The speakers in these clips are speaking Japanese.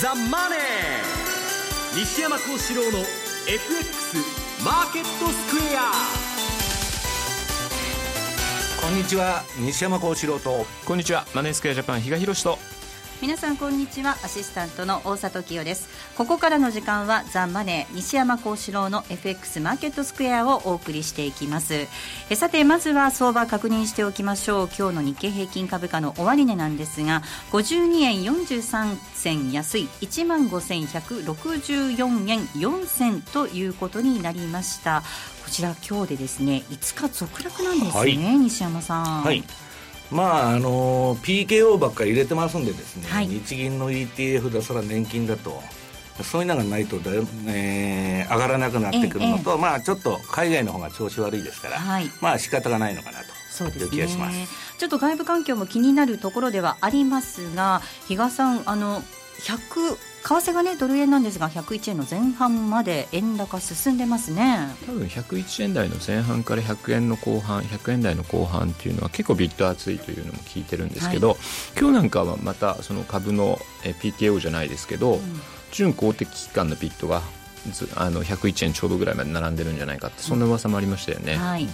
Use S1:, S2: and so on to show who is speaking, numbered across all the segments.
S1: ザ・マネー」西山幸四郎の FX マーケットスクエア。
S2: こんにちは。西山幸四郎と。
S3: こんにちは。マネースクエアジャパン比嘉宏と
S4: 皆さんこんにちは。アシスタントの大里清です。ここからの時間はザ・マネー西山幸四郎の FX マーケットスクエアをお送りしていきます。えさてまずは相場確認しておきましょう。今日の日経平均株価の終値なんですが52円43銭安い1万5164円4銭ということになりました。こちら今日でですね5日続落なんですね、はい、西山さん。
S2: はいまああの PKO ばっかり入れてますんでですね、はい、日銀の ETF だそら年金だとそういうのがないとだ、えー、上がらなくなってくるのと、ええ、まあちょっと海外の方が調子悪いですから、はい、まあ仕方がないのかなとそうですね、
S4: ちょっと外部環境も気になるところではありますが比嘉さんあの100為替がねドル円なんですが101円の前半まで円高進んでますね。
S3: 多分101円台の前半から100円の後半100円台の後半っていうのは結構ビット厚いというのも聞いてるんですけど、はい、今日なんかはまたその株の PKO じゃないですけど、うん、準公的機関のビットがあの101円ちょうどぐらいまで並んでるんじゃないかってそんな噂もありましたよね。はい、
S2: 為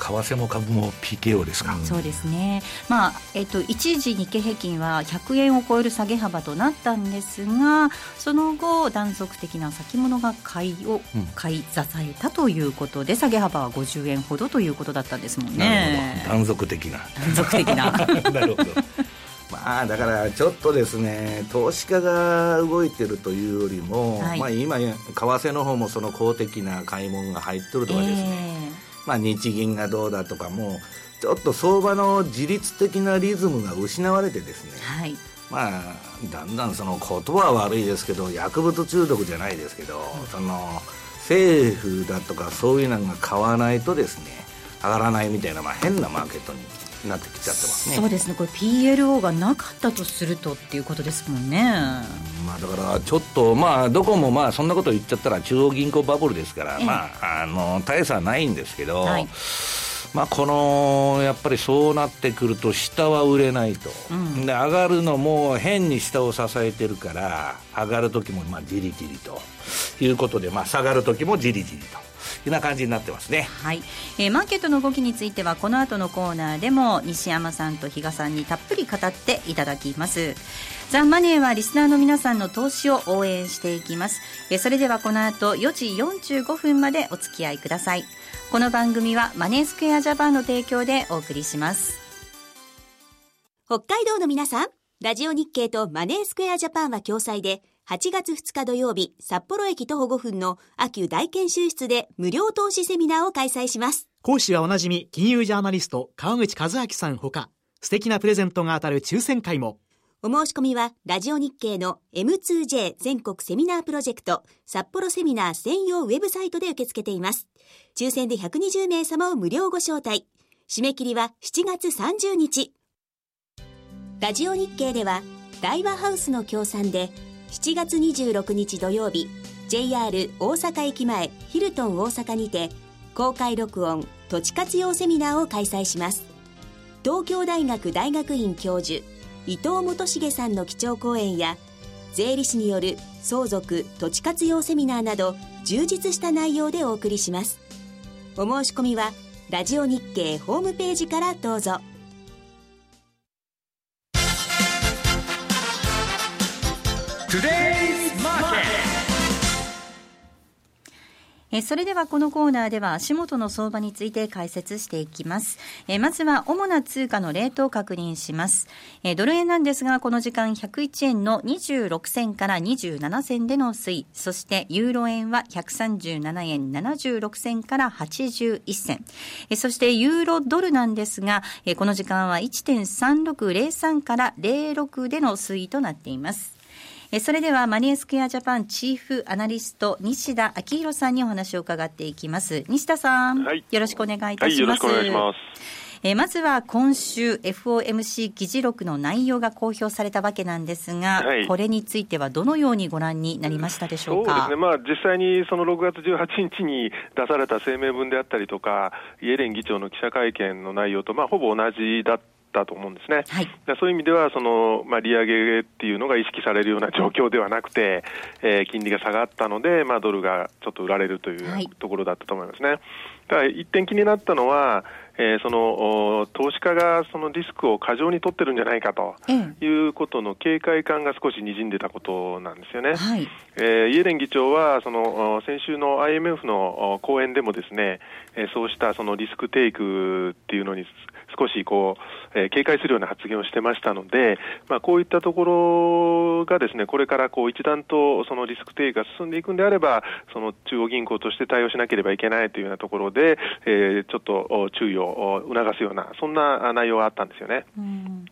S2: 替も株も PKO ですか、
S4: うん、そうですね、まあえっと、一時日経平均は100円を超える下げ幅となったんですがその後断続的な先物が買いを買い支えたということで、うん、下げ幅は50円ほどということだったんですもんね。
S2: 断続的な。
S4: 断続的な。
S2: なるほどまあだからちょっとですね投資家が動いてるというよりも、はい、まあ今為替の方もその公的な買い物が入ってるとかですね、えー、まあ日銀がどうだとかもちょっと相場の自律的なリズムが失われてですね、はい、まあだんだんその言葉は悪いですけど薬物中毒じゃないですけど、その政府だとかそういうのが買わないとですね上がらないみたいな、まあ、変なマーケットになってきちゃってますね。
S4: そうですね。これ PLO がなかったとするとっていうことですもんね。
S2: まあだからちょっとまあどこもまあそんなこと言っちゃったら中央銀行バブルですから、まああの大差はないんですけど、はい。まあ、このやっぱりそうなってくると下は売れないと、うん、で上がるのも変に下を支えてるから上がる時もまあじりじりということで、まあ、下がる時もじりじりと。いうな感じになってますね。
S4: はい、えー、マーケットの動きについてはこの後のコーナーでも西山さんと比嘉さんにたっぷり語っていただきます。ザ・マネーはリスナーの皆さんの投資を応援していきます。えー、それではこの後4時45分までお付き合いください。この番組はマネースクエアジャパンの提供でお送りします。
S5: 北海道の皆さん、ラジオ日経とマネースクエアジャパンは共催で8月2日土曜日、札幌駅徒歩5分の秋大研修室で無料投資セミナーを開催します。
S6: 講師はおなじみ金融ジャーナリスト川口和明さんほか、素敵なプレゼントが当たる抽選会も。
S5: お申し込みは、ラジオ日経の M2J 全国セミナープロジェクト札幌セミナー専用ウェブサイトで受け付けています。抽選で120名様を無料ご招待。締め切りは7月30日。ラジオ日経では、大和ハウスの協賛で、7月26日土曜日 JR 大阪駅前ヒルトン大阪にて公開録音土地活用セミナーを開催します東京大学大学院教授伊藤元重さんの基調講演や税理士による相続土地活用セミナーなど充実した内容でお送りしますお申し込みはラジオ日経ホームページからどうぞ。
S4: えそれではこのコーナーでは足元の相場について解説していきます。えまずは主な通貨のレートを確認します。えドル円なんですが、この時間101円の26銭から27銭での推移、そしてユーロ円は137円76銭から81銭。えそしてユーロドルなんですが、えこの時間は1.3603から06での推移となっています。それではマネースクエアジャパンチーフアナリスト西田明宏さんにお話を伺っていきます。西田さん、はい、よろしくお願いいたします、はい、よろしくお願いします。えまずは今週 FOMC 議事録の内容が公表されたわけなんですが、はい、これについてはどのようにご覧になりましたでしょうか？
S7: そうですね。まあ実際にその6月18日に出された声明文であったりとか、イエレン議長の記者会見の内容とまあほぼ同じだっったと思うんですね。はい、そういう意味では、その、まあ、利上げっていうのが意識されるような状況ではなくて、えー、金利が下がったので、まあ、ドルがちょっと売られるというところだったと思いますね。はい、ただ、一点気になったのは、えー、その投資家がそのリスクを過剰に取ってるんじゃないかということの警戒感が少しにじんでたことなんですよね。はい、えー、イエレン議長はその先週の IMF の講演でもですね、えー、そうしたそのリスクテイクっていうのに少しこう、えー、警戒するような発言をしてましたので、まあ、こういったところがですね、これからこう一段とそのリスク低下が進んでいくんであれば、その中央銀行として対応しなければいけないというようなところで、えー、ちょっと注意を促すような、そんな内容があったんですよね。うん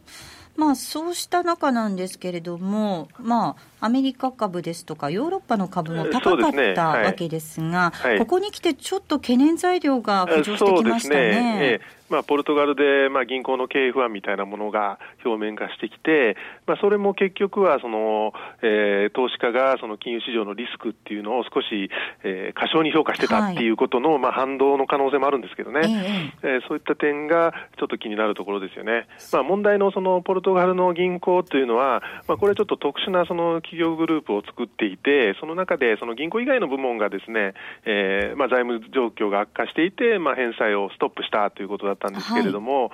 S4: まあ、そうした中なんですけれども、まあ、アメリカ株ですとか、ヨーロッパの株も高かったわけですが、はい、ここに来てちょっと懸念材料が浮上してきましたね。
S7: まあ、ポルトガルで、まあ、銀行の経営不安みたいなものが表面化してきて、まあ、それも結局はその、えー、投資家がその金融市場のリスクっていうのを少し、えー、過小に評価してたっていうことの、はい、まあ、反動の可能性もあるんですけどね、えー、えー、そういった点がちょっと気になるところですよね。まあ、問題のそのポルトガルの銀行というのは、まあ、これちょっと特殊なその企業グループを作っていて、その中でその銀行以外の部門がですね、えーまあ、財務状況が悪化していて、まあ、返済をストップしたということだったんですけれども、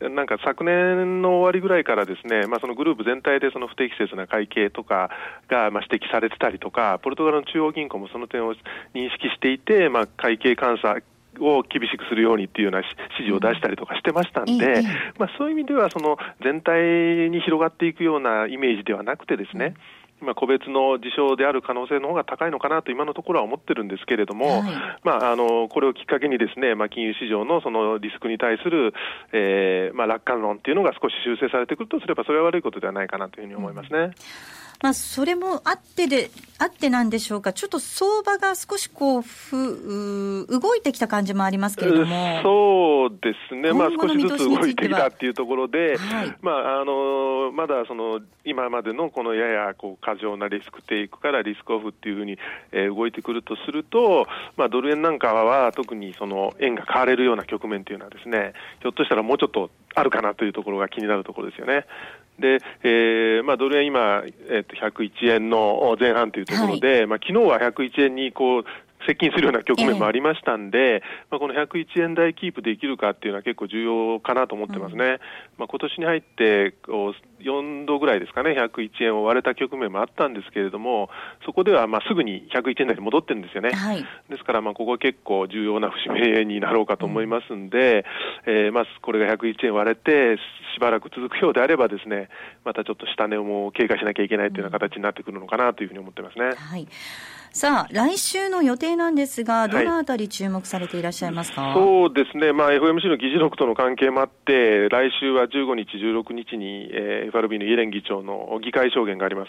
S7: はい、なんか昨年の終わりぐらいからですね、まあ、そのグループ全体でその不適切な会計とかがまあ指摘されてたりとか、ポルトガルの中央銀行もその点を認識していて、まあ、会計監査を厳しくするようにっていうような指示を出したりとかしてましたんで、まあ、そういう意味ではその全体に広がっていくようなイメージではなくてですね、まあ、個別の事象である可能性の方が高いのかなと今のところは思ってるんですけれども、はい、まあ、あのこれをきっかけにですね、まあ、金融市場のそのリスクに対する、えーまあ、楽観論っていうのが少し修正されてくるとすれば、それは悪いことではないかなというふうに思いますね。うん
S4: まあ、それもあってで、あってなんでしょうか、ちょっと相場が少しこうふ動いてきた感じもありますけれども、
S7: そうですね、まあ、少しずつ動いてきたっていうところで、はい、まあ、あのまだその今までのこのややこう過剰なリスクテイクからリスクオフっていうふうに、えー、動いてくるとすると、まあ、ドル円なんかは特にその円が買われるような局面というのはですね、ひょっとしたらもうちょっとあるかなというところが気になるところですよね。で、えーまあ、ドル円今、えー、と101円の前半というところで、はい、まあ昨日は101円にこう接近するような局面もありましたんで、えー、まあ、この101円台キープできるかっていうのは結構重要かなと思ってますね。うん、まあ、今年に入ってこう4度ぐらいですかね、101円を割れた局面もあったんですけれども、そこではまあすぐに101円台に戻ってるんですよね。はい、ですから、ここは結構重要な節目になろうかと思いますんで、うん、えー、まあこれが101円割れて、しばらく続くようであればですね、またちょっと下値も警戒しなきゃいけないというような形になってくるのかなというふうに思ってますね。
S4: はいさあ、来週の予定なんですが、どのあたり注目されていらっしゃいますか、
S7: はい、そうですね、まあ、FOMC の議事録との関係もあって、来週は15日、16日に、えー、FRB のイエレン議長の議会証言があります。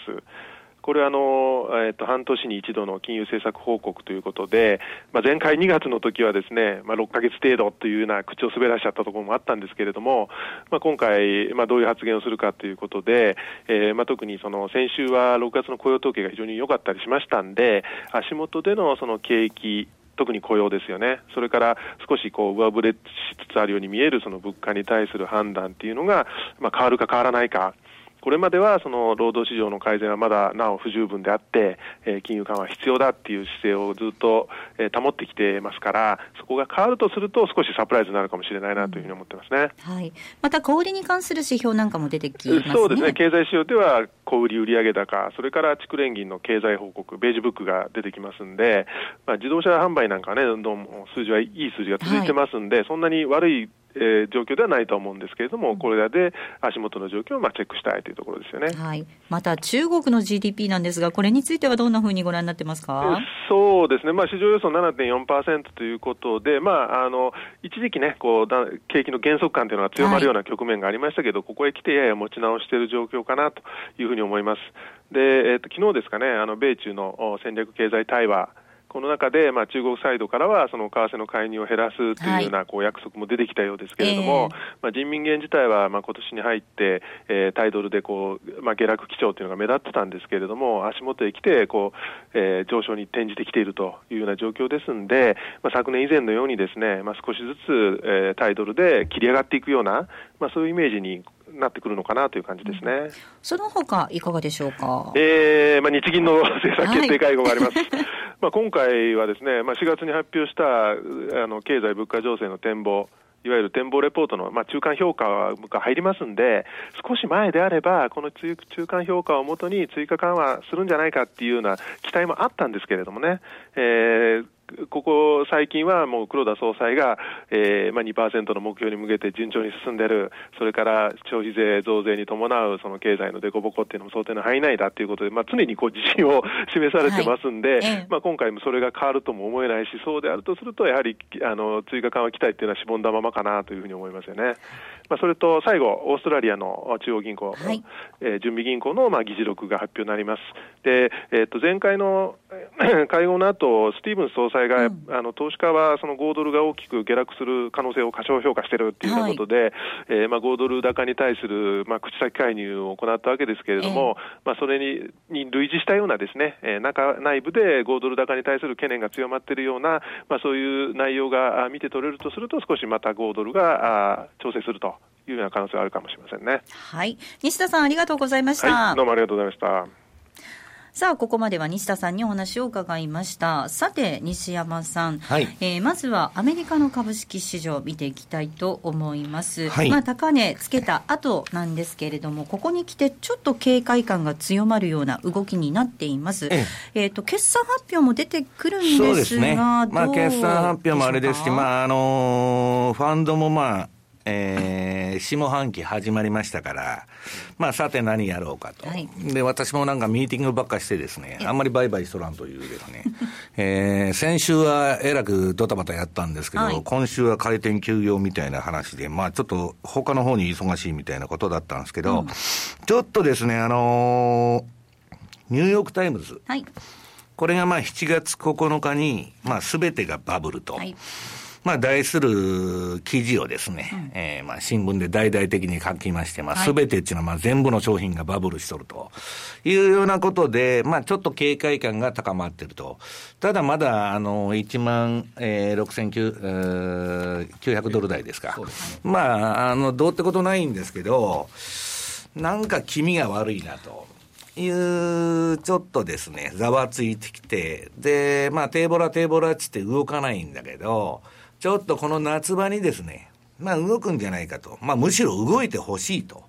S7: これはあの、えー、と半年に一度の金融政策報告ということで、まあ、前回2月の時はですね、まあ、6か月程度というような口を滑らしちゃったところもあったんですけれども、まあ、今回、まあ、どういう発言をするかということで、えーまあ、特にその先週は6月の雇用統計が非常に良かったりしましたんで、足元でのその景気、特に雇用ですよね、それから少しこう上振れしつつあるように見えるその物価に対する判断っていうのが、まあ、変わるか変わらないか。これまではその労働市場の改善はまだなお不十分であって、えー、金融緩和必要だっていう姿勢をずっと、えー、保ってきてますから、そこが変わるとすると、少しサプライズになるかもしれないなというふうに思ってますね、
S4: はい、また小売りに関する指標なんかも出てきます、ね、
S7: そうですね、経済指標では小売売上高、それから地区連銀の経済報告、ベージュブックが出てきますんで、まあ、自動車販売なんかね、どんどん数字はいい数字が続いてますんで、はい、そんなに悪いえー、状況ではないと思うんですけれども、これらで足元の状況をまあチェックしたいというところですよね、
S4: はい、また中国の GDP なんですが、これについてはどんなふうにご覧になってますか？
S7: そうですね、まあ、市場予想7.4%ということで、まあ、あの一時期ねこうだ、景気の減速感というのが強まるような局面がありましたけど、はい、ここへ来てやや持ち直している状況かなというふうに思います。で、えーと、昨日ですかね、あの米中の戦略経済対話この中で、まあ、中国サイドからは、その為替の介入を減らすというような、こう約束も出てきたようですけれども、えー、まあ、人民元自体は、まあ、今年に入って、えー、タイドルでこう、まあ、下落基調というのが目立ってたんですけれども、足元へ来て、こう、えー、上昇に転じてきているというような状況ですんで、まあ、昨年以前のようにですね、まあ、少しずつ、えー、タイドルで切り上がっていくような、まあ、そういうイメージになってくるのかなという感じですね。うん、
S4: その他いかがでしょうか？
S7: えー、まあ日銀の政策決定会合があります。はい、まあ今回はですね、まあ4月に発表したあの経済物価情勢の展望。いわゆる展望レポートの、まあ、中間評価が入りますんで、少し前であれば、この中間評価をもとに追加緩和するんじゃないかっていうような期待もあったんですけれどもね、えー、ここ最近はもう黒田総裁が、えーまあ、2%の目標に向けて順調に進んでる、それから消費税増税に伴うその経済の凸凹っていうのも想定の範囲内だということで、まあ、常にこう自信を 示されてますんで、はい、まあ、今回もそれが変わるとも思えないし、そうであるとすると、やはりあの追加緩和期待っていうのはしぼんだままかなというふうに思いますよね。まあ、それと最後、オーストラリアの中央銀行、はい、えー、準備銀行のまあ議事録が発表になります。で、えー、と前回の 会合の後、スティーブンス総裁が、うん、あの投資家はその5ドルが大きく下落する可能性を過小評価しているというようなことで、はい、えー、まあ、5ドル高に対する、まあ、口先介入を行ったわけですけれども、えー、まあ、それにに類似したようなですね、えー、中内部で5ドル高に対する懸念が強まっているような、まあ、そういう内容が見て取れるとすると、少しまた5ドルがあ調整するというような可能性があるかもしれませんね。
S4: はい。西田さん、ありがとうございました。
S7: はい、どうもありがとうございました。
S4: さあ、ここまでは西田さんにお話を伺いました。さて、西山さん、はい、えー、まずはアメリカの株式市場見ていきたいと思います。はい、まあ、高値つけた後なんですけれども、ここに来てちょっと警戒感が強まるような動きになっています。ええー、と、決算発表も出てくるんですが、そうですね。ま
S2: あ、決算発表もあれですし、まあ、あのー、ファンドもまあ、えー、下半期始まりましたから、まあ、さて何やろうかと、はい、で私もなんかミーティングばっかしてですね、あんまりバイバイしとらんというですね、えー、先週はえらくドタバタやったんですけど、はい、今週は開店休業みたいな話で、まあ、ちょっと他の方に忙しいみたいなことだったんですけど、うん、ちょっとですね、あのー、ニューヨーク・タイムズ、はい、これがまあ7月9日に、まあ、全てがバブルと。はいまあ、題する記事をですね、うん、えー、まあ、新聞で大々的に書きまして、まあ、すべてっていうのは、まあ、全部の商品がバブルしとるというようなことで、まあ、ちょっと警戒感が高まってると。ただ、まだ、あの、1万、えー、6900ドル台ですか。すね、まあ、あの、どうってことないんですけど、なんか気味が悪いなと。いう、ちょっとですね、ざわついてきて、で、まあ、テーボラテーボラっつって動かないんだけど、ちょっとこの夏場にですね、まあ動くんじゃないかと。まあむしろ動いてほしいと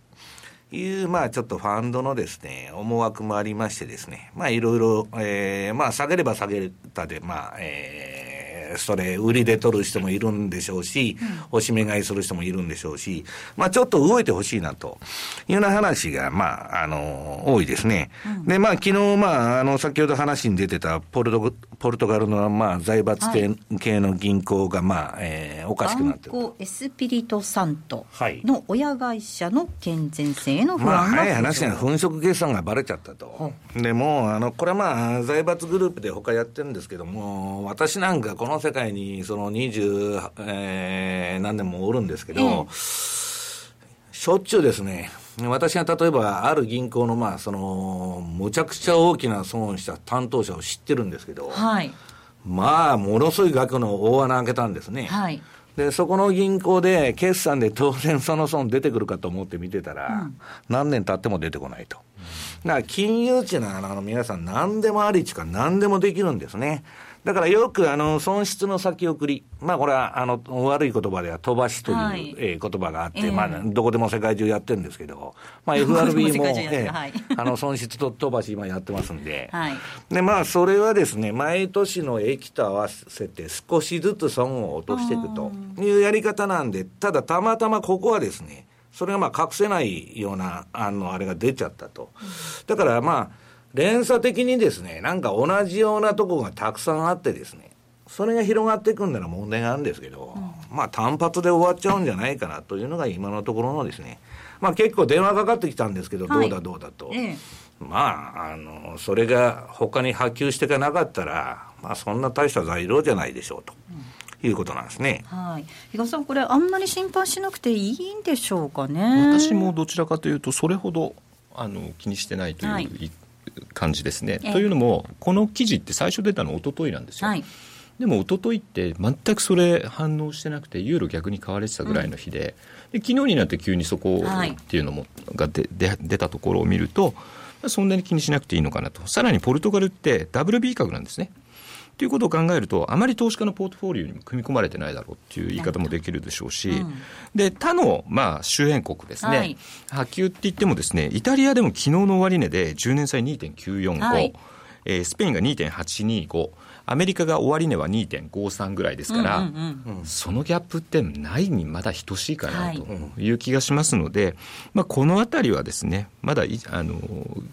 S2: いう、まあちょっとファンドのですね、思惑もありましてですね、まあいろいろ、えー、まあ下げれば下げたで、まあ、えー、それ、売りで取る人もいるんでしょうし、おしめ買いする人もいるんでしょうし、まあ、ちょっと動いてほしいなというような話が、まあ、あの、多いですね。で、まあ、昨日、まあ、あの、先ほど話に出てたポルト、ポルトガルの、まあ、財閥系の銀行が、まあ、えー、おかしくなってる。
S4: エスピリト・サントの親会社の健全性への不安が、まあ、
S2: 早い話が粉飾決算がばれちゃったと。でも、あの、これはまあ、財閥グループで他やってるんですけども、私なんかこの世界にその二十、えー、何年もおるんですけど、ええ、しょっちゅうですね、私が例えばある銀行の、まあ、その、むちゃくちゃ大きな損をした担当者を知ってるんですけど、はい、まあ、ものすごい額の大穴開けたんですね。はいで、そこの銀行で決算で当然その損出てくるかと思って見てたら、うん、何年経っても出てこないと。だから金融地のあの皆さん何でもありちか何でもできるんですね。だからよくあの損失の先送り、まあこれはあの悪い言葉では飛ばしという、はい、えー、言葉があって、えー、まあどこでも世界中やってるんですけど、まあ FRB も、えー、あの損失と飛ばし今やってますんで、はい、でまあそれはですね、毎年の益と合わせて少しずつ損を落としていくというやり方なんで、ただたまたまここはですね、それがまあ隠せないような、あの、あれが出ちゃったと。だからまあ、連鎖的にですね、なんか同じようなとこがたくさんあってですね、それが広がっていくんなら問題があるんですけど、うん、まあ単発で終わっちゃうんじゃないかなというのが今のところのですね、まあ結構電話かかってきたんですけど、どうだどうだと。まあ、あの、それが他に波及していかなかったら、まあ、そんな大した材料じゃないでしょうと。いうことなんですね。
S4: はい。比嘉さん、これ、あんまり心配しなくていいんでしょうかね。
S3: 私もどちらかというと、それほどあの気にしてないという、はい、感じですね。というのも、この記事って最初出たの一昨日なんですよ。はいでも一昨日って全くそれ反応してなくてユーロ逆に買われてたぐらいの日でうん、で昨日になって急にそこっていうのも、がでで出たところを見るとそんなに気にしなくていいのかなとさらにポルトガルって WB 株なんですね。ということを考えるとあまり投資家のポートフォリオにも組み込まれてないだろうっていう言い方もできるでしょうし、うん、で他の、まあ、周辺国ですね、はい、波及って言ってもですねイタリアでも昨日の終値で10年債2.945、はい、えー、スペインが2.825アメリカが終値は2.53ぐらいですから、うんうんうん、そのギャップってないにまだ等しいかなとい。う気がしますので、はい、まあ、このあたりはですねまだあの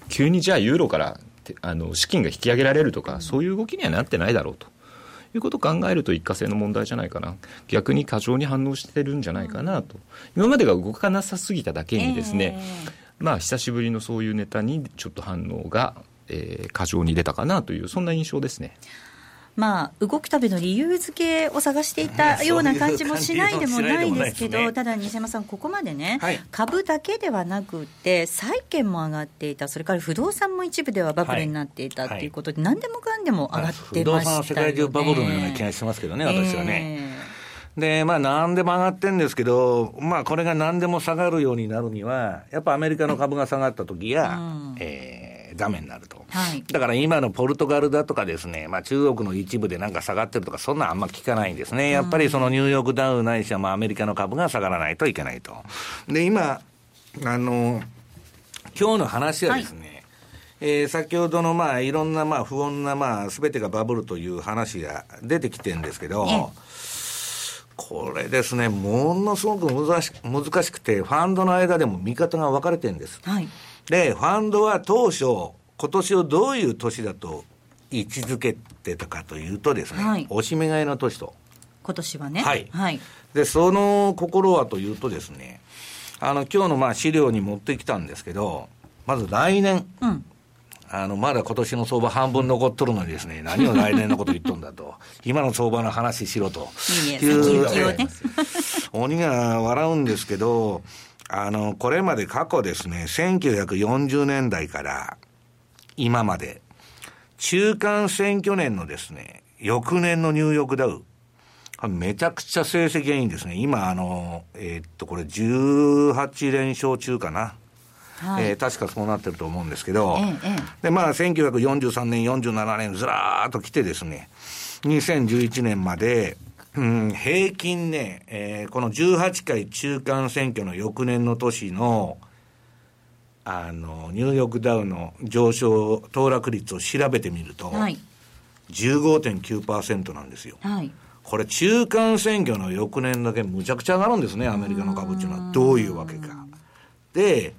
S3: 急にじゃあユーロからあの資金が引き上げられるとか、そういう動きにはなってないだろうと。いうことを考えると一過性の問題じゃないかな逆に過剰に反応してるんじゃないかなと、今までが動かなさすぎただけにですね、えー、まあ久しぶりのそういうネタにちょっと反応が、えー、過剰に出たかなというそんな印象ですね。
S4: まあ、動くための理由付けを探していたような感じもしないでもないですけど、ただ西山さん、ここまでね、はい、株だけではなくて、債券も上がっていた、それから不動産も一部ではバブルになっていたと、い、いうことで、何でもかんでも上がってました、ね、不動産は
S2: 世界中バブルのような気がしますけどね、私はね。えー、で、まあ、何でも上がってるんですけど、まあ、これが何でも下がるようになるには、やっぱアメリカの株が下がった時や、うん、えーダメになると、はい、だから今のポルトガルだとかですね、まあ、中国の一部でなんか下がってるとか、そんなあんま聞かないんですね、やっぱりそのニューヨークダウないしはまあアメリカの株が下がらないといけないと。で今あの今日の話はですね、はい。えー、先ほどのまあいろんなまあ不穏なまあ全てがバブルという話が出てきてるんですけど、これですね、ものすごく難し難しくて、ファンドの間でも見方が分かれてるんです。はいで、ファンドは当初、今年をどういう年だと位置づけてたかというとですね、はい、おしめ買いの年と。
S4: 今年はね。
S2: はい。はい、で、その心はというとですね、あの、今日のまあ資料に持ってきたんですけど、まず来年、うん、あの、まだ今年の相場半分残っとるのにですね、何を来年のこと言っとんだと、今の相場の話しろと。
S4: いいね、いう、ね、
S2: 鬼が笑うんですけど、あの、これまで過去ですね、1940年代から今まで、中間選挙年のですね、翌年のニューヨークダウ、めちゃくちゃ成績がいいんですね。今、あの、えー、っと、これ18連勝中かな。はい、えー、確かそうなってると思うんですけど、ええ、で、まあ、1943年、47年、ずらーっと来てですね、2011年まで、うん、平均ね、えー、この18回中間選挙の翌年の年の、あの、ニューヨークダウの上昇、騰落率を調べてみると、はい、15.9%なんですよ。はい、これ、中間選挙の翌年だけむちゃくちゃ上がるんですね、アメリカの株っていうのは。どういうわけか。で、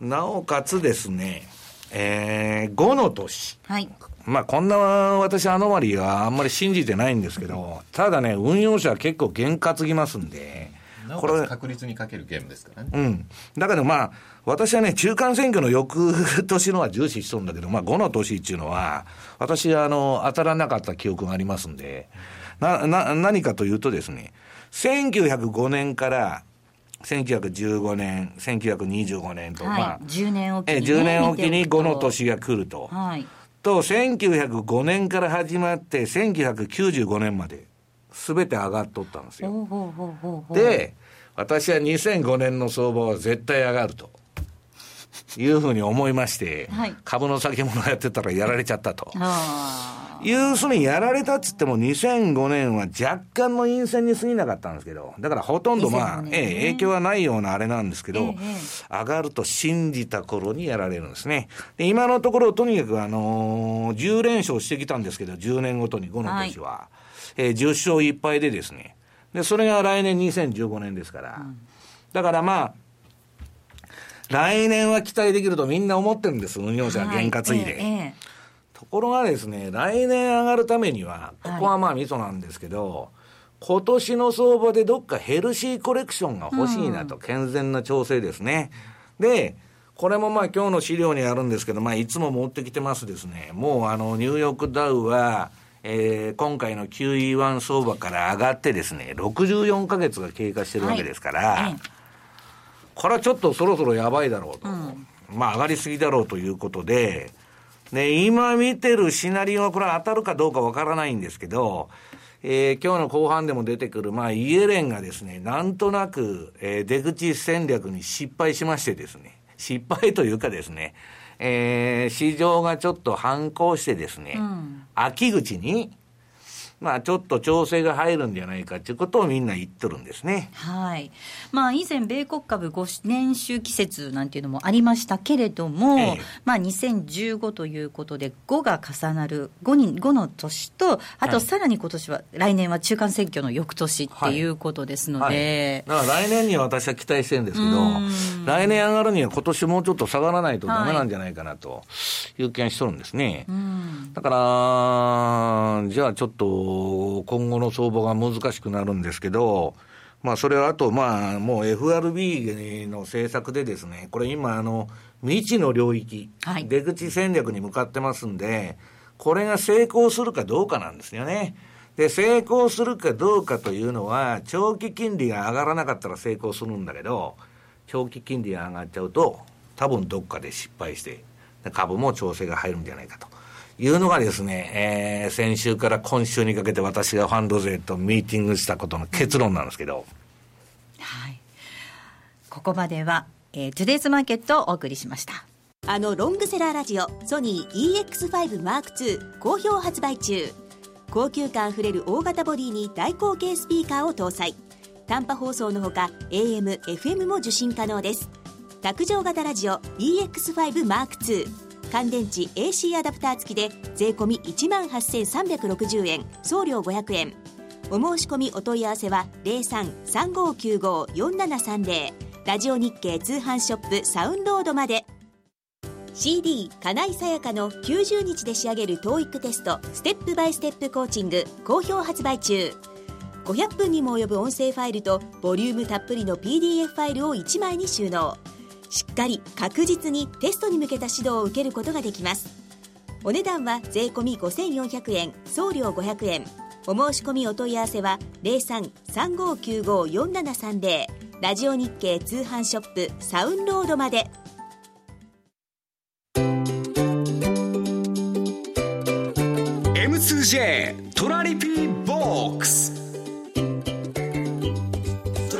S2: なおかつですね、えー、5の年。はい。まあ、こんな私、アノマリーはあんまり信じてないんですけど、ただね、運用者は結構験担ぎますんで、
S3: これ確率にかけるゲームですからね。う
S2: ん。だけどまあ、私はね、中間選挙の翌年のは重視しとるんだけど、まあ、5の年っていうのは、私はあの、当たらなかった記憶がありますんで、な、な、何かというとですね、1905年から、1915年、1925年と、はい、まあ、
S4: 10年おきに、
S2: ね、10年おきに5の年が来ると。はい。と、1905年から始まって、1995年まで、すべて上がっとったんですよ。で、私は2005年の相場は絶対上がると。いうふうに思いまして、はい、株の先物やってたらやられちゃったと。要するにやられたっつっても2005年は若干の陰線に過ぎなかったんですけど、だからほとんどまあ、ね、ええ、影響はないようなあれなんですけど、ええ、上がると信じた頃にやられるんですね。で、今のところとにかくあのー、10連勝してきたんですけど、10年ごとに5の年は。はい、えー、10勝1敗でですね。で、それが来年2015年ですから。うん、だからまあ、来年は期待できるとみんな思ってるんです、運用者は験担いで。はいえところがですね、来年上がるためには、ここはまあミソなんですけど、はい、今年の相場でどっかヘルシーコレクションが欲しいなと、うん、健全な調整ですね。で、これもまあ今日の資料にあるんですけど、まあいつも持ってきてますですね。もうあのニューヨークダウは、えー、今回の QE1 相場から上がってですね、64ヶ月が経過してるわけですから、はい、これはちょっとそろそろやばいだろうと。うん、まあ上がりすぎだろうということで、ね、今見てるシナリオはこれ当たるかどうかわからないんですけど、えー、今日の後半でも出てくる、まあ、イエレンがですね、なんとなく、えー、出口戦略に失敗しましてですね、失敗というかですね、えー、市場がちょっと反抗してですね、うん、秋口に、まあ、ちょっと調整が入るんじゃないかということをみんな言ってるんですね。
S4: はい。まあ、以前、米国株5年周期説なんていうのもありましたけれども、ええ、まあ、2015ということで、5が重なる5に、5の年と、あとさらに今年は、はい、来年は中間選挙の翌年っていうことですので。
S2: はいはい、だから来年には私は期待してるんですけど、来年上がるには今年もうちょっと下がらないとだめなんじゃないかなという気がしとるんですね。だから、じゃあちょっと、今後の相場が難しくなるんですけど、まあ、それはあと、まあ、もう FRB の政策でですね、これ今、あの、未知の領域、はい、出口戦略に向かってますんで、これが成功するかどうかなんですよね。で、成功するかどうかというのは、長期金利が上がらなかったら成功するんだけど、長期金利が上がっちゃうと、多分どっかで失敗して、株も調整が入るんじゃないかと。いうのがですね、えー、先週から今週にかけて私がファンド税とミーティングしたことの結論なんですけど。
S4: はい。ここまでは、えー、トゥデイズマーケットをお送りしました。
S5: あのロングセラーラジオソニー EX5M2 好評発売中高級感あふれる大型ボディに大口径スピーカーを搭載短波放送のほか AM、FM も受信可能です卓上型ラジオ EX5M2 乾電池 AC アダプター付きで税込1万8360円送料500円。お申し込みお問い合わせは0335954730ラジオ日経通販ショップサウンロードまで。CD 金井さやかの90日で仕上げる TOEIC テストステップバイステップコーチング好評発売中。500分にも及ぶ音声ファイルとボリュームたっぷりの PDF ファイルを1枚に収納。しっかり確実にテストに向けた指導を受けることができます。お値段は税込5400円送料500円。お申し込みお問い合わせは0335954730ラジオ日経通販ショップサウンロードまで。
S1: M2J トラリピーボックス。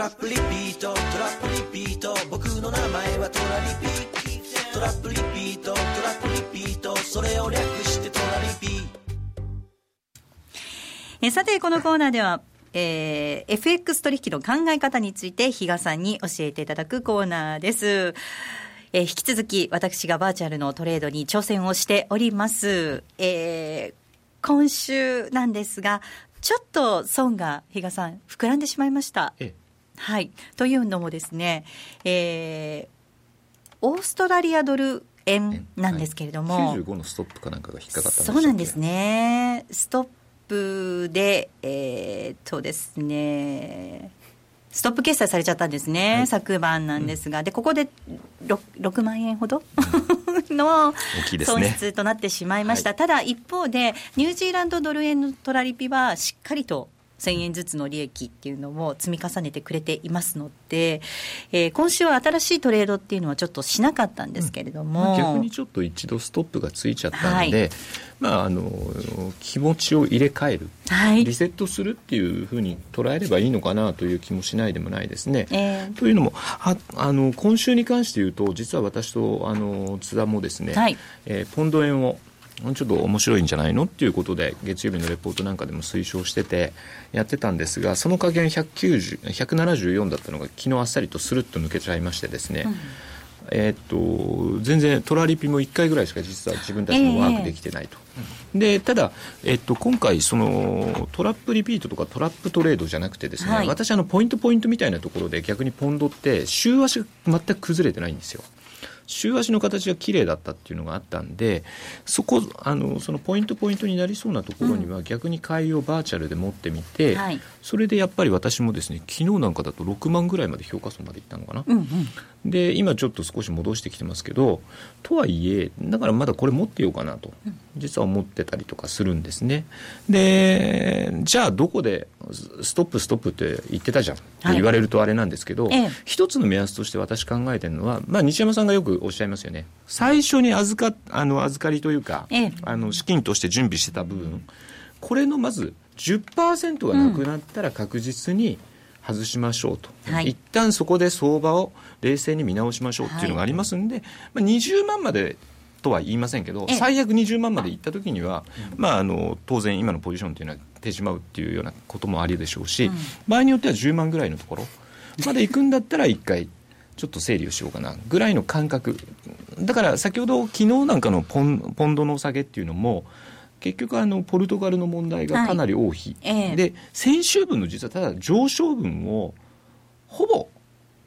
S1: トラップリピート。トラップリピート。僕の名前はトラリピトラップリピート。トラップリピート。それを略してトラリピ
S4: えさてこのコーナーではえー、FX 取引の考え方について比嘉さんに教えていただくコーナーです。えー、引き続き私がバーチャルのトレードに挑戦をしております。えー、今週なんですが、ちょっと損が比嘉さん膨らんでしまいました。ええはい、というのもですね、えー、オーストラリアドル円なんですけれども、
S3: はい、95のストップかなんかが引っかかった
S4: そうなんですね。ストップでえー、っとですねストップ決済されちゃったんですね、はい、昨晩なんですが、うん、でここで 6, 6万円ほど の損失となってしまいました、はい、ただ一方で、ニュージーランドドル円のトラリピはしっかりと1000円ずつの利益っていうのを積み重ねてくれていますので、えー、今週は新しいトレードっていうのはちょっとしなかったんですけれども、
S3: うん、逆にちょっと一度ストップがついちゃったんで、はい、まあ、あの気持ちを入れ替える、はい、リセットするっていうふうに捉えればいいのかなという気もしないでもないですね。えー、というのもああの今週に関して言うと実は私とあの津田もですね、はい、えー、ポンド円をちょっと面白いんじゃないの？っていうことで月曜日のレポートなんかでも推奨しててやってたんですがその加減190 174だったのが昨日あっさりとスルッと抜けちゃいましてですね、うん、えっと全然トラリピも1回ぐらいしか実は自分たちもワークできてないと、えー、でただ、えっと、今回そのトラップリピートとかトラップトレードじゃなくてですね、はい、私あのポイントポイントみたいなところで逆にポンドって週足が全く崩れてないんですよ週足の形が綺麗だったっていうのがあったんでそこあのそのポイントポイントになりそうなところには逆に買いをバーチャルで持ってみて、はい、それでやっぱり私もですね昨日なんかだと6万ぐらいまで評価損までいったのかな、うんうん、で今ちょっと少し戻してきてますけどとはいえだからまだこれ持ってようかなと。実は思ってたりとかするんですね。でじゃあどこでストップストップって言ってたじゃん。って言われるとあれなんですけど、はい、一つの目安として私考えてるのは、まあ、西山さんがよくおっしゃいますよね。最初に預かあの預かりというか、あの資金として準備してた部分。これのまず10%がなくなったら確実に外しましょうと、うん、一旦そこで相場を冷静に見直しましょうっていうのがありますんで、はい、まあ、20万までとは言いませんけど最悪20万までいった時には、まあ、あの当然今のポジションというのは手しまうっていうようなこともありでしょうし、うん、場合によっては10万ぐらいのところまで行くんだったら1回ちょっと整理をしようかなぐらいの感覚。だから先ほど昨日なんかのポンポンドの下げっていうのも結局あのポルトガルの問題がかなり多い、はいえ。ー、で先週分の実はただ上昇分をほぼ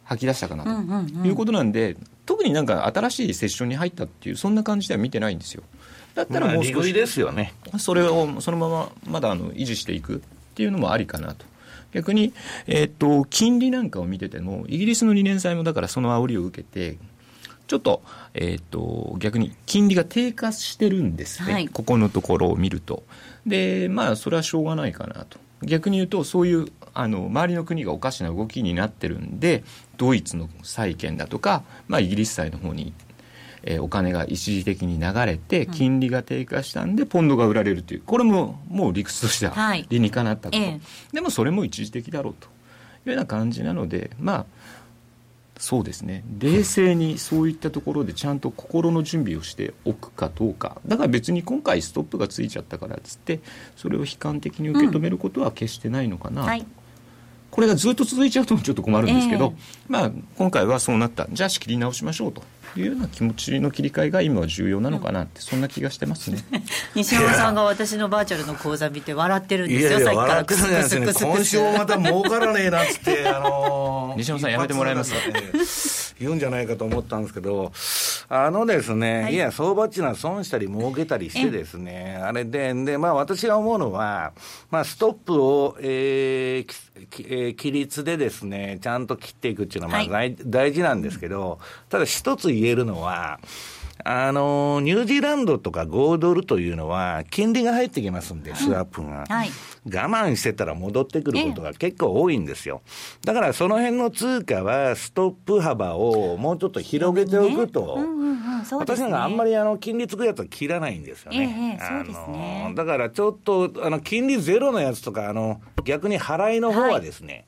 S3: 吐き出したかなということなんで、うん。うんうん、特になんか新しいセッションに入ったっていうそんな感じでは見てないんですよ。だったらもう少し
S2: ですよね。
S3: それをそのまままだあの維持していくっていうのもありかなと。逆に、えー、っと金利なんかを見ててもイギリスの2年債もだからその煽りを受けてちょっと,、えー、っと逆に金利が低下してるんですね、はい、ここのところを見ると。でまあそれはしょうがないかなと。逆に言うとそういうあの周りの国がおかしな動きになってるんでドイツの債券だとか、まあ、イギリス債の方に、えー、お金が一時的に流れて金利が低下したんでポンドが売られるというこれももう理屈としては理にかなったこと、はいええ、でもそれも一時的だろうというような感じなのでまあそうですね。冷静にそういったところでちゃんと心の準備をしておくかどうか。だから別に今回ストップがついちゃったからっつってそれを悲観的に受け止めることは決してないのかな、と。これがずっと続いちゃうとちょっと困るんですけど、えー、まあ、今回はそうなった。じゃあ仕切り直しましょうと。いうような気持ちの切り替えが今は重要なのかなって、そんな気がしてますね。
S4: 西山さんが私のバーチャルの講座見て笑ってるんですよ、
S2: いやいや笑ってるんですね、今週また儲からねえなっつって、あの
S3: ー、西山さん、やめてもらえますか、ね、
S2: 言うんじゃないかと思ったんですけど、あのですね、はい、いや、相場っていうのは損したり儲けたりしてですね、あれで、で、まあ私が思うのは、まあストップを、えー、えー、規律でですね、ちゃんと切っていくっていうのは、まあ、はい、大事なんですけど、ただ一つ言えるのは、あの、ニュージーランドとか5ドルというのは、金利が入ってきますんで、スワップが。はい、我慢してたら戻ってくることが結構多いんですよ。だからその辺の通貨は、ストップ幅をもうちょっと広げておくと、私なんかあんまりあの金利つくやつは切らないんですよね。あのだからちょっと、あの、金利ゼロのやつとか、あの、逆に払いの方はですね、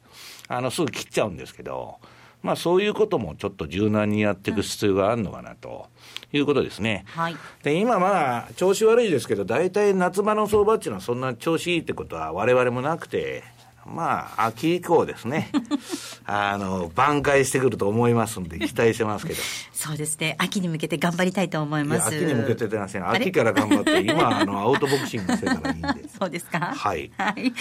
S2: はい、あの、すぐ切っちゃうんですけど、まあそういうこともちょっと柔軟にやっていく必要があるのかなと。いうことですね。はい。で、今まだ調子悪いですけど、大体夏場の相場っていうのはそんな調子いいってことは我々もなくて、まあ、秋以降ですね、あの、挽回してくると思いますんで、期待してますけど。
S4: そうですね、秋に向けて頑張りたいと思います。
S2: 秋に向けてでません。秋から頑張って、今、あの、アウトボクシングしてたらいいんで。
S4: そうですか？
S2: はい。はい。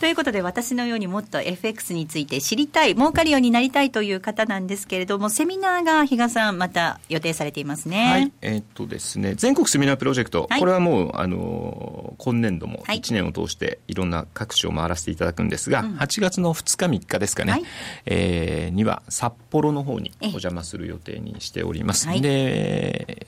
S4: ということで、私のようにもっと FX について知りたい、儲かるようになりたいという方なんですけれども、セミナーが比嘉さん、また予定されていますね。はい。
S3: えー、っとですね、全国セミナープロジェクト、はい、これはもう、あの、今年度も1年を通していろんな各地を回らせていただくんですが、はい、8月の2日3日ですかね、はい、えー、には札幌の方にお邪魔する予定にしております。で、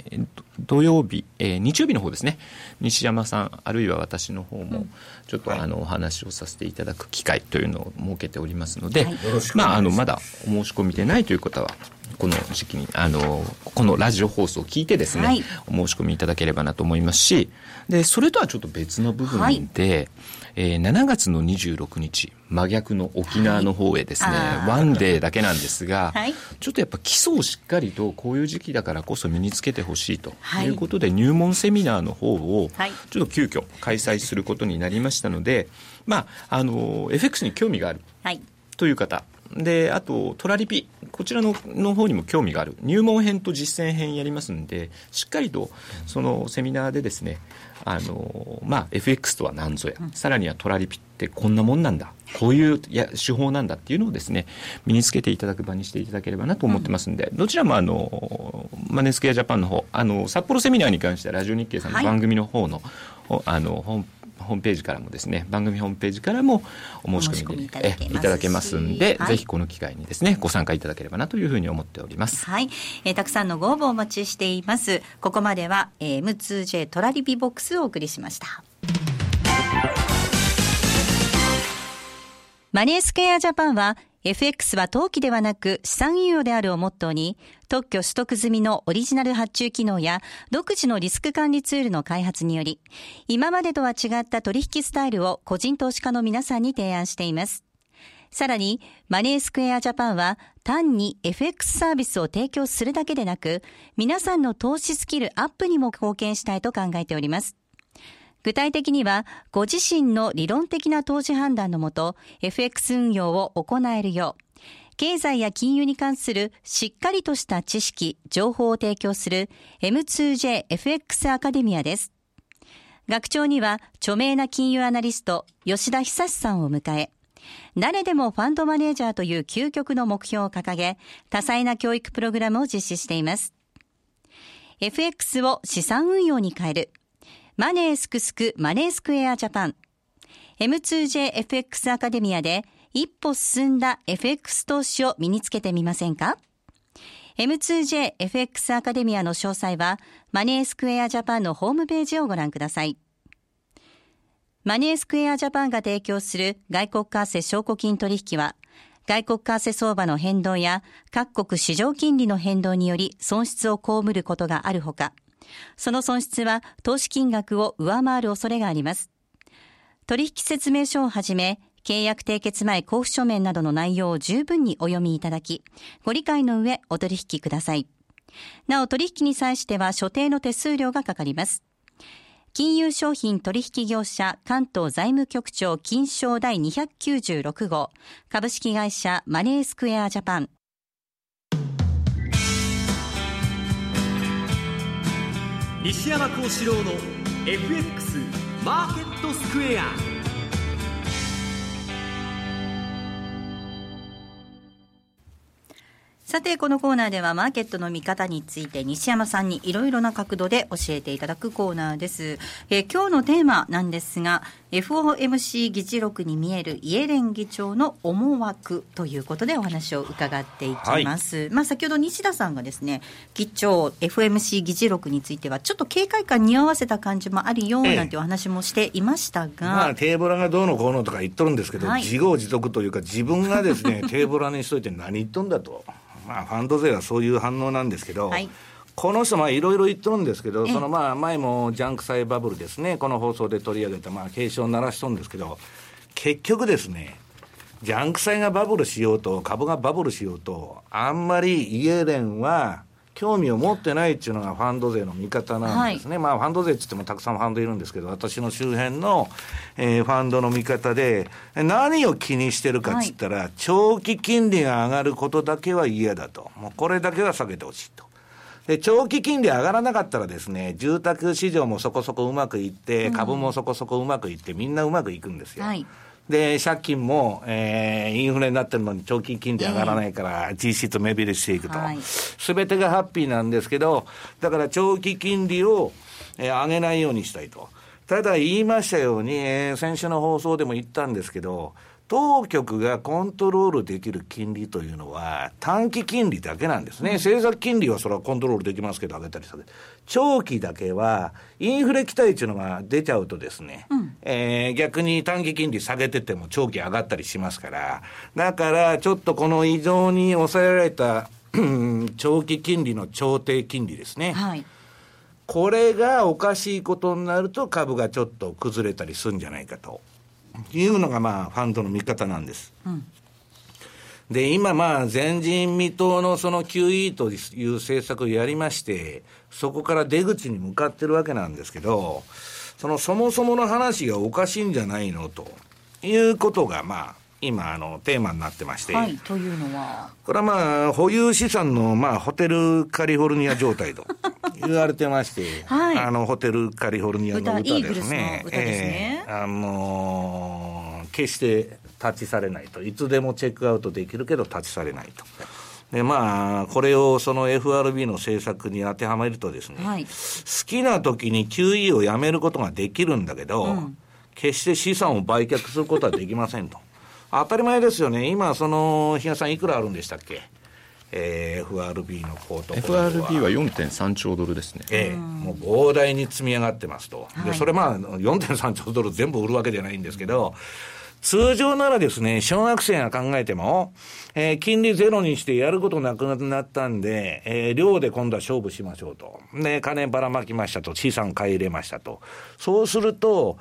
S3: 土曜日、えー、日曜日の方ですね、西山さん、あるいは私の方も、ちょっと、あの、お話をさせていただく機会というのを設けておりますので、はい、まあ、あの、まだお申し込みでないという方は、この時期に、あの、このラジオ放送を聞いてですね、はい、お申し込みいただければなと思いますし、で、それとはちょっと別の部分で、はい、えー、7月の26日、真逆の沖縄の方へですね、はい、ワンデーだけなんですが、はい、ちょっとやっぱ基礎をしっかりとこういう時期だからこそ身につけてほしいということで、入門セミナーの方をちょっと急遽開催することになりましたので、まあ、あの、FX に興味があるという方、で、あと、トラリピ、こちらのの方にも興味がある。入門編と実践編やりますんで、しっかりと、そのセミナーでですね、あの、まあ、FX とは何ぞや、さらにはトラリピってこんなもんなんだ。こういうや手法なんだっていうのをですね身につけていただく場にしていただければなと思ってますんで、うん、どちらもあのマネースケアジャパンの方あの札幌セミナーに関してはラジオ日経さんの番組の方の、はい、あのホームホームページからもですね番組ホームページからもお申し込みいただけますんで、はい、ぜひこの機会にですねご参加いただければなというふうに思っております。
S4: はい、えー、たくさんのご応募お待ちしています。ここまでは、えー、M2J トラリピボックスをお送りしました。マネースクエアジャパンは FX は投機ではなく資産運用であるをモットーに特許取得済みのオリジナル発注機能や独自のリスク管理ツールの開発により今までとは違った取引スタイルを個人投資家の皆さんに提案しています。さらに、マネースクエアジャパンは単に FX サービスを提供するだけでなく、皆さんの投資スキルアップにも貢献したいと考えております。具体的には、ご自身の理論的な投資判断のもと、FX 運用を行えるよう、経済や金融に関するしっかりとした知識、情報を提供する M2JFX アカデミアです。学長には著名な金融アナリスト吉田久志さんを迎え、誰でもファンドマネージャーという究極の目標を掲げ、多彩な教育プログラムを実施しています。FX を資産運用に変える。マネースクスクマネースクエアジャパン M2JFX アカデミアで一歩進んだ FX 投資を身につけてみませんか？M2JFX アカデミアの詳細はマネースクエアジャパンのホームページをご覧ください。マネースクエアジャパンが提供する外国為替証拠金取引は外国為替相場の変動や各国市場金利の変動により損失を被ることがあるほか、その損失は投資金額を上回る恐れがあります。取引説明書をはじめ、契約締結前交付書面などの内容を十分にお読みいただき、ご理解の上お取引ください。なお取引に際しては所定の手数料がかかります。金融商品取引業者関東財務局長金賞第296号株式会社マネースクエアジャパン
S6: 西山幸四郎の FX マーケットスクエア。
S4: さて、このコーナーではマーケットの見方について西山さんにいろいろな角度で教えていただくコーナーです。えー、今日のテーマなんですが、FOMC 議事録に見えるイエレン議長の思惑ということでお話を伺っていきます。はい、まあ先ほど西田さんがですね、議長 FOMC 議事録についてはちょっと警戒感に合わせた感じもあるよなんてお話もしていましたが、ええ、
S2: まあテーブラがどうのこうのとか言っとるんですけど、はい、自業自得というか自分がですね テーブラにしといて何言っとんだと。まあ、ファンド勢はそういう反応なんですけど、はい、この人、いろいろ言ってるんですけど、そのまあ前もジャンク債バブルですね、この放送で取り上げた、まあ、警鐘を鳴らしとるんですけど、結局ですね、ジャンク債がバブルしようと、株がバブルしようと、あんまりイエレンは興味を持ってないっていうのがファンド勢の見方なんですね、はい、まあファンド勢って言ってもたくさんファンドいるんですけど、私の周辺の、えー、ファンドの見方で、何を気にしてるかっつったら、はい、長期金利が上がることだけは嫌だと、もうこれだけは避けてほしいと。で、長期金利上がらなかったらですね、住宅市場もそこそこうまくいって、株もそこそこうまくいって、みんなうまくいくんですよ。はいで、借金も、えー、インフレになってるのに長期金利上がらないから、実質目減りしていくと。す、べ、てがハッピーなんですけど、だから長期金利を、えー、上げないようにしたいと。ただ言いましたように、えー、先週の放送でも言ったんですけど、当局がコントロールできる金利というのは、短期金利だけなんですね。政策金利はそれはコントロールできますけど、上げたり下げたり。長期だけは、インフレ期待というのが出ちゃうとですね、うん、えー、逆に短期金利下げてても長期上がったりしますから、だからちょっとこの異常に抑えられた長期金利の調停金利ですね。はいこれがおかしいことになると株がちょっと崩れたりするんじゃないかと。いうのがまあファンドの見方なんです。うん、で、今まあ前人未到のその QE という政策をやりまして、そこから出口に向かってるわけなんですけど、そのそもそもの話がおかしいんじゃないのということがまあ今、あの、テーマになってまして。
S4: はい、というのは？
S2: これはまあ、保有資産の、まあ、ホテルカリフォルニア状態と 言われてまして、はい、あの、ホテルカリフォルニアの歌ですね。
S4: 歌ですね。
S2: えー、あのー、決して立ち去れないと。いつでもチェックアウトできるけど立ち去れないと。で、まあ、これをその FRB の政策に当てはめるとですね、はい、好きな時に QE をやめることができるんだけど、うん、決して資産を売却することはできませんと。当たり前ですよね。今、その、比嘉さんいくらあるんでしたっけ？えー、FRB のポート
S3: FRB は4.3兆ドルですね、
S2: ええ、もう膨大に積み上がってますと、でそれまあ、4.3兆ドル全部売るわけじゃないんですけど、通常ならですね、小学生が考えても、えー、金利ゼロにしてやることなくなったんで、えー、量で今度は勝負しましょうと。で、金ばらまきましたと、資産買い入れましたと。そうすると、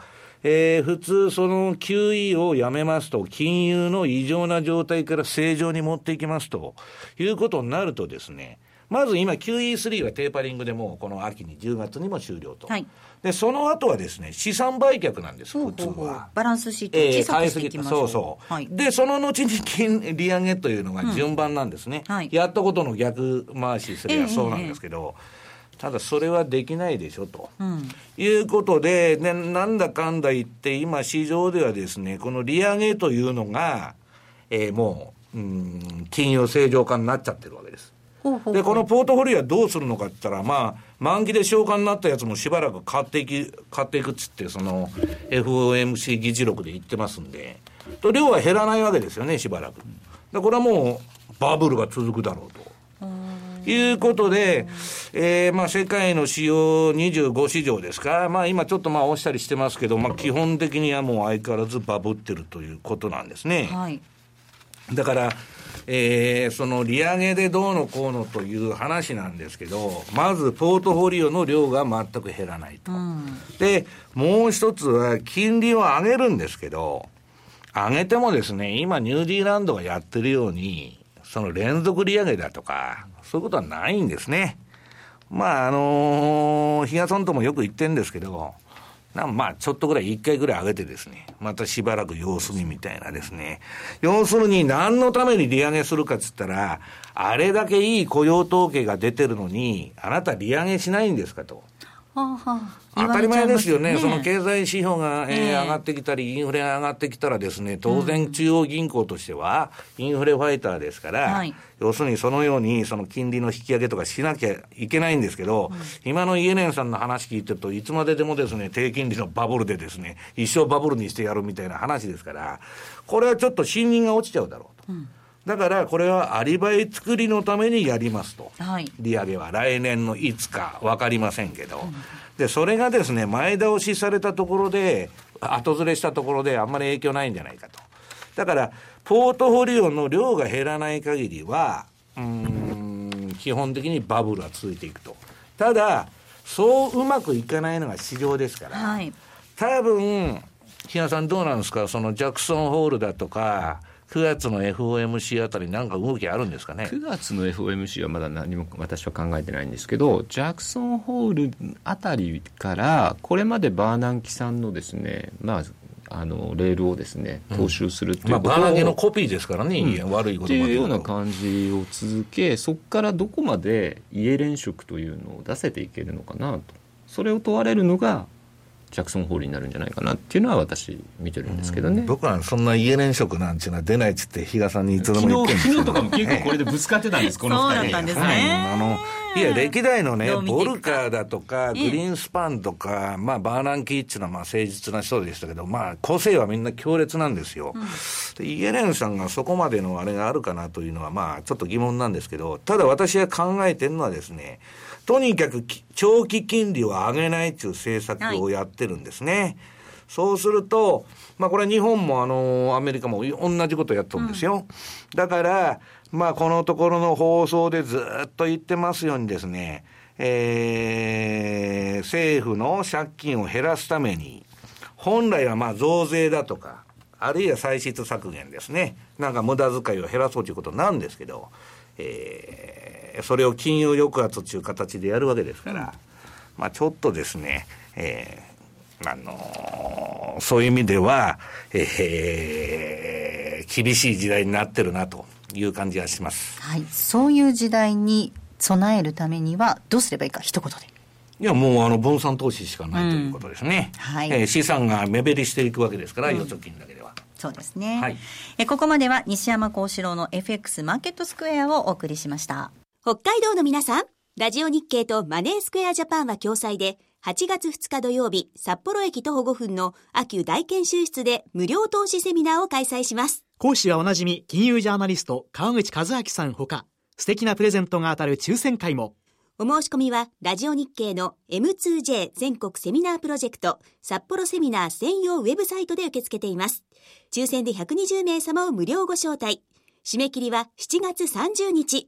S2: えー、普通、その QE をやめますと、金融の異常な状態から正常に持っていきますということになるとですね、まず今 QE3 はテーパリングでもこの秋に10月にも終了と。はい、で、その後はですね、資産売却なんです、普通は。
S4: バランスシート小さくしていきましょう。
S2: そうそう。はい、で、その後に金利上げというのが順番なんですね。うんはい、やったことの逆回しすればそうなんですけど、えー、ただそれはできないでしょと、うん、いうことで、ね、なんだかんだ言って、今、市場ではですね、この利上げというのが、えー、もう、うん、金融正常化になっちゃってるわけです。で、このポートフォリオはどうするのかって言ったら、まあ、満期で消化になったやつもしばらく買っていき、買っていくっつって、その、FOMC 議事録で言ってますんで、と量は減らないわけですよね、しばらく。で、これはもう、バブルが続くだろうと。いうことで、えー、まあ世界の主要25市場ですか、まあ今ちょっとまあ押したりしてますけど、まあ基本的にはもう相変わらずバブってるということなんですね。はい。だから、えー、その利上げでどうのこうのという話なんですけど、まずポートフォリオの量が全く減らないと。うん、で、もう一つは金利を上げるんですけど、上げてもですね、今ニュージーランドがやってるように、その連続利上げだとか、そういうことはないんですね。まあ、あのー、比嘉さんともよく言ってるんですけど、まあ、ちょっとぐらい、一回ぐらい上げてですね、またしばらく様子見みたいなですね。要するに、何のために利上げするかっつったら、あれだけいい雇用統計が出てるのに、あなた利上げしないんですかと。当たり前ですよね、ねその経済指標が、えー、上がってきたり、インフレが上がってきたらですね、当然中央銀行としては、インフレファイターですから、はい、要するにそのように、その金利の引き上げとかしなきゃいけないんですけど、うん、今のイエレンさんの話聞いてると、いつまででもですね、低金利のバブルでですね、一生バブルにしてやるみたいな話ですから、これはちょっと信任が落ちちゃうだろうと。うんだからこれはアリバイ作りのためにやりますと、はい、利上げは来年のいつか分かりませんけど、うん、でそれがですね前倒しされたところで、後ずれしたところであんまり影響ないんじゃないかと。だから、ポートフォリオの量が減らない限りは、うん、基本的にバブルは続いていくと。ただ、そううまくいかないのが市場ですから、はい、多分、日野さんどうなんですか？そのジャクソンホールだとか、9月の FOMC あたり、なんか動きあるんですかね
S3: ？9月の FOMC はまだ何も私は考えてないんですけど、ジャクソンホールあたりから、これまでバーナンキさんのですね、まあ、あのレールをですね踏襲するっていうことを、
S2: うんまあ、バーナゲのコピーですからね、うん、悪いこと。
S3: っていうような感じを続けそこからどこまで家連職というのを出せていけるのかなと。それを問われるのがジャクソンホールになるんじゃないかなっていうのは私見てるんですけどね、
S2: 僕はそんな家連職なんていうのは出ないっつって比嘉さんにいつでも言ってるん。です
S3: 昨日とかも結構これでぶつかってたんですこの
S4: 二人。そうだったんですね、
S2: あのいや歴代のねボルカーだとかグリーンスパンとか、まあバーナンキーっていうのはまあ誠実な人でしたけどまあ個性はみんな強烈なんですよ、うん、イエレンさんがそこまでのあれがあるかなというのはまあちょっと疑問なんですけどただ私が考えてるのはですねとにかく長期金利を上げないという政策をやってるんですね。はい、そうすると、まあこれ日本もあの、アメリカも同じことやっとるんですよ。うん、だから、まあこのところの放送でずっと言ってますようにですね、えー、政府の借金を減らすために、本来はまあ増税だとか、あるいは歳出削減ですね。なんか無駄遣いを減らそうということなんですけど、えー、それを金融抑圧という形でやるわけですから、まあ、ちょっとですね、えー、あのー、そういう意味では、えー、厳しい時代になってるなという感じがします。
S4: はい、そういう時代に備えるためにはどうすればいいか一言で。
S2: いや、もうあの分散投資しかないということですね。うん、はい、えー、資産が目減りしていくわけですから、預貯金だけでは。
S4: そうですね、はい、えここまでは西山幸四郎の FX マーケットスクエアをお送りしました
S5: 北海道の皆さんラジオ日経とマネースクエアジャパンは共催で8月2日土曜日札幌駅徒歩5分の秋大研修室で無料投資セミナーを開催します
S6: 講師はおなじみ金融ジャーナリスト川口和明さんほか素敵なプレゼントが当たる抽選会も
S5: お申し込みは、ラジオ日経の M2J 全国セミナープロジェクト札幌セミナー専用ウェブサイトで受け付けています。抽選で120名様を無料ご招待。締め切りは7月30日。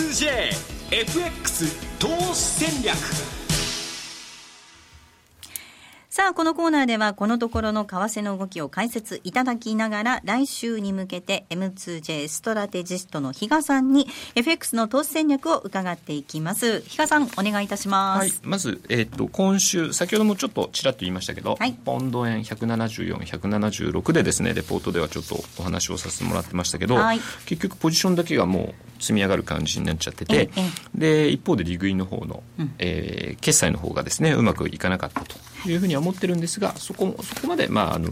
S1: 2JFX 投資戦略。
S4: さあ、このコーナーではこのところの為替の動きを解説いただきながら、来週に向けて M2J ストラテジストの比嘉さんに FX の投資戦略を伺っていきます。比嘉さん、お願いいたします。はい、
S3: まず、えっ、ー、と、今週、先ほどもちょっとちらっと言いましたけど、はい、ポンド円174、176でですね、レポートではちょっとお話をさせてもらってましたけど、はい、結局ポジションだけがもう積み上がる感じになっちゃってて、で、一方でリグインの方の、うん、えー、決済の方がですね、うまくいかなかったというふうには思ってるんですがそこそこまで、まあ、あの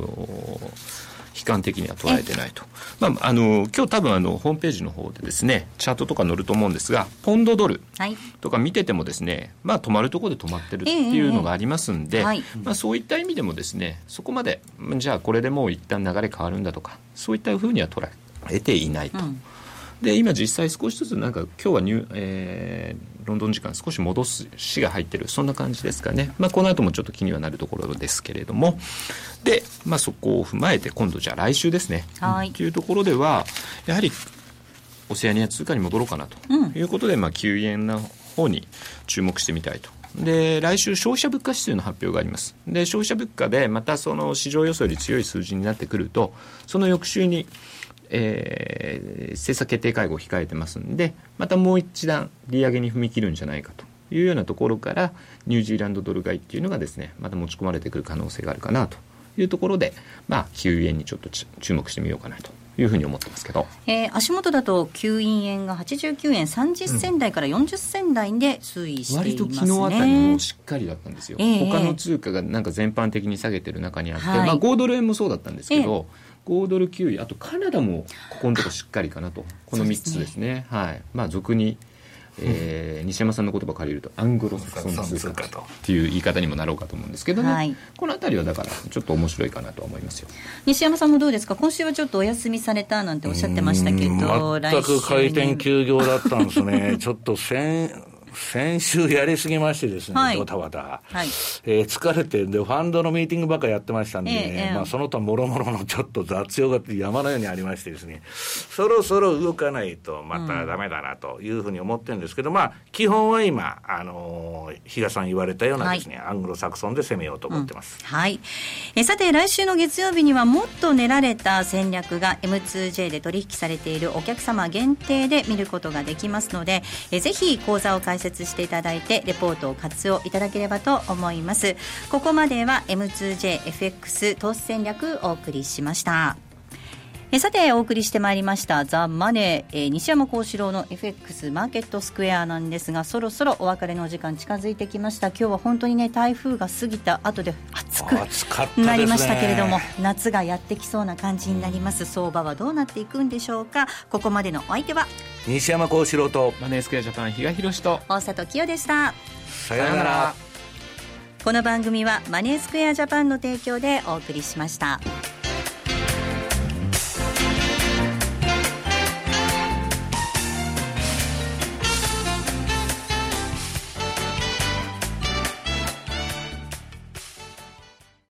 S3: 悲観的には捉えてないと、まあ、あの今日多分あのホームページの方でですねチャートとか載ると思うんですがポンドドルとか見ててもですね、まあ、止まるところで止まってるっていうのがありますんで、まあ、そういった意味でもですねそこまでじゃあこれでもう一旦流れ変わるんだとかそういったふうには捉えていないと。うんで今実際少しずつなんか今日はニュ、えー、ロンドン時間少し戻すしが入ってるそんな感じですかね、まあ、この後もちょっと気にはなるところですけれども。で、まあ、そこを踏まえて今度じゃあ来週ですね。はい。というところではやはりオセアニア通貨に戻ろうかなと。いうことで、うん、まあ、9円の方に注目してみたいと。で来週消費者物価指数の発表があります。で消費者物価でまたその市場予想より強い数字になってくるとその翌週にえー、政策決定会合を控えてますんでまたもう一段利上げに踏み切るんじゃないかというようなところからニュージーランドドル買いっていうのがですねまた持ち込まれてくる可能性があるかなというところで、まあ、9円にちょっと注目してみようかなというふうに思ってますけど、
S4: えー、足元だと9円が89円30銭台から40銭台で推移しています、ね、割
S3: と昨日あたりもしっかりだったんですよ、えー、他の通貨がなんか全般的に下げてる中にあって、はい、まあ、5ドル円もそうだったんですけど、えー5ドル9位あとカナダもここのところしっかりかなと。この3つですね、ね、はい。まあ俗にえー、西山さんの言葉借りるとアングロサクソン通貨っていう言い方にもなろうかと思うんですけどね、はい、この辺りはだからちょっと面白いかなと思いますよ。
S4: 西山さんもどうですか？今週はちょっとお休みされたなんておっしゃってましたけど
S2: 全く回転休業だったんですね。ちょっと先先週やりすぎましてですね、ドタバタ。はい、えー、疲れて、で、ファンドのミーティングばっかやってましたんで、ね、えー、まあ、その他もろもろのちょっと雑用が山のようにありましてですね、そろそろ動かないとまたダメだなというふうに思ってるんですけど、うん、まあ、基本は今、あのー、比嘉さん言われたようなですね、はい、アングロサクソンで攻めようと思ってます。
S4: うん、はい。えさて、来週の月曜日にはもっと練られた戦略が M2J で取引されているお客様限定で見ることができますので、えぜひ講座を開設していただいてレポートを活用いただければと思います。ここまでは M2JFX 投資戦略お送りしました。えさてお送りしてまいりましたザ・マネー、え西山幸四郎の FX マーケットスクエアなんですがそろそろお別れの時間近づいてきました。今日は本当にね台風が過ぎた後で暑くなりましたけれども、夏がやってきそうな感じになります。相場はどうなっていくんでしょうか。ここまでのお相手は
S2: 西山幸四郎と
S3: マネースクエアジャパン比嘉宏と
S4: 大里清でした。
S2: さようなら。
S4: この番組はマネースクエアジャパンの提供でお送りしました。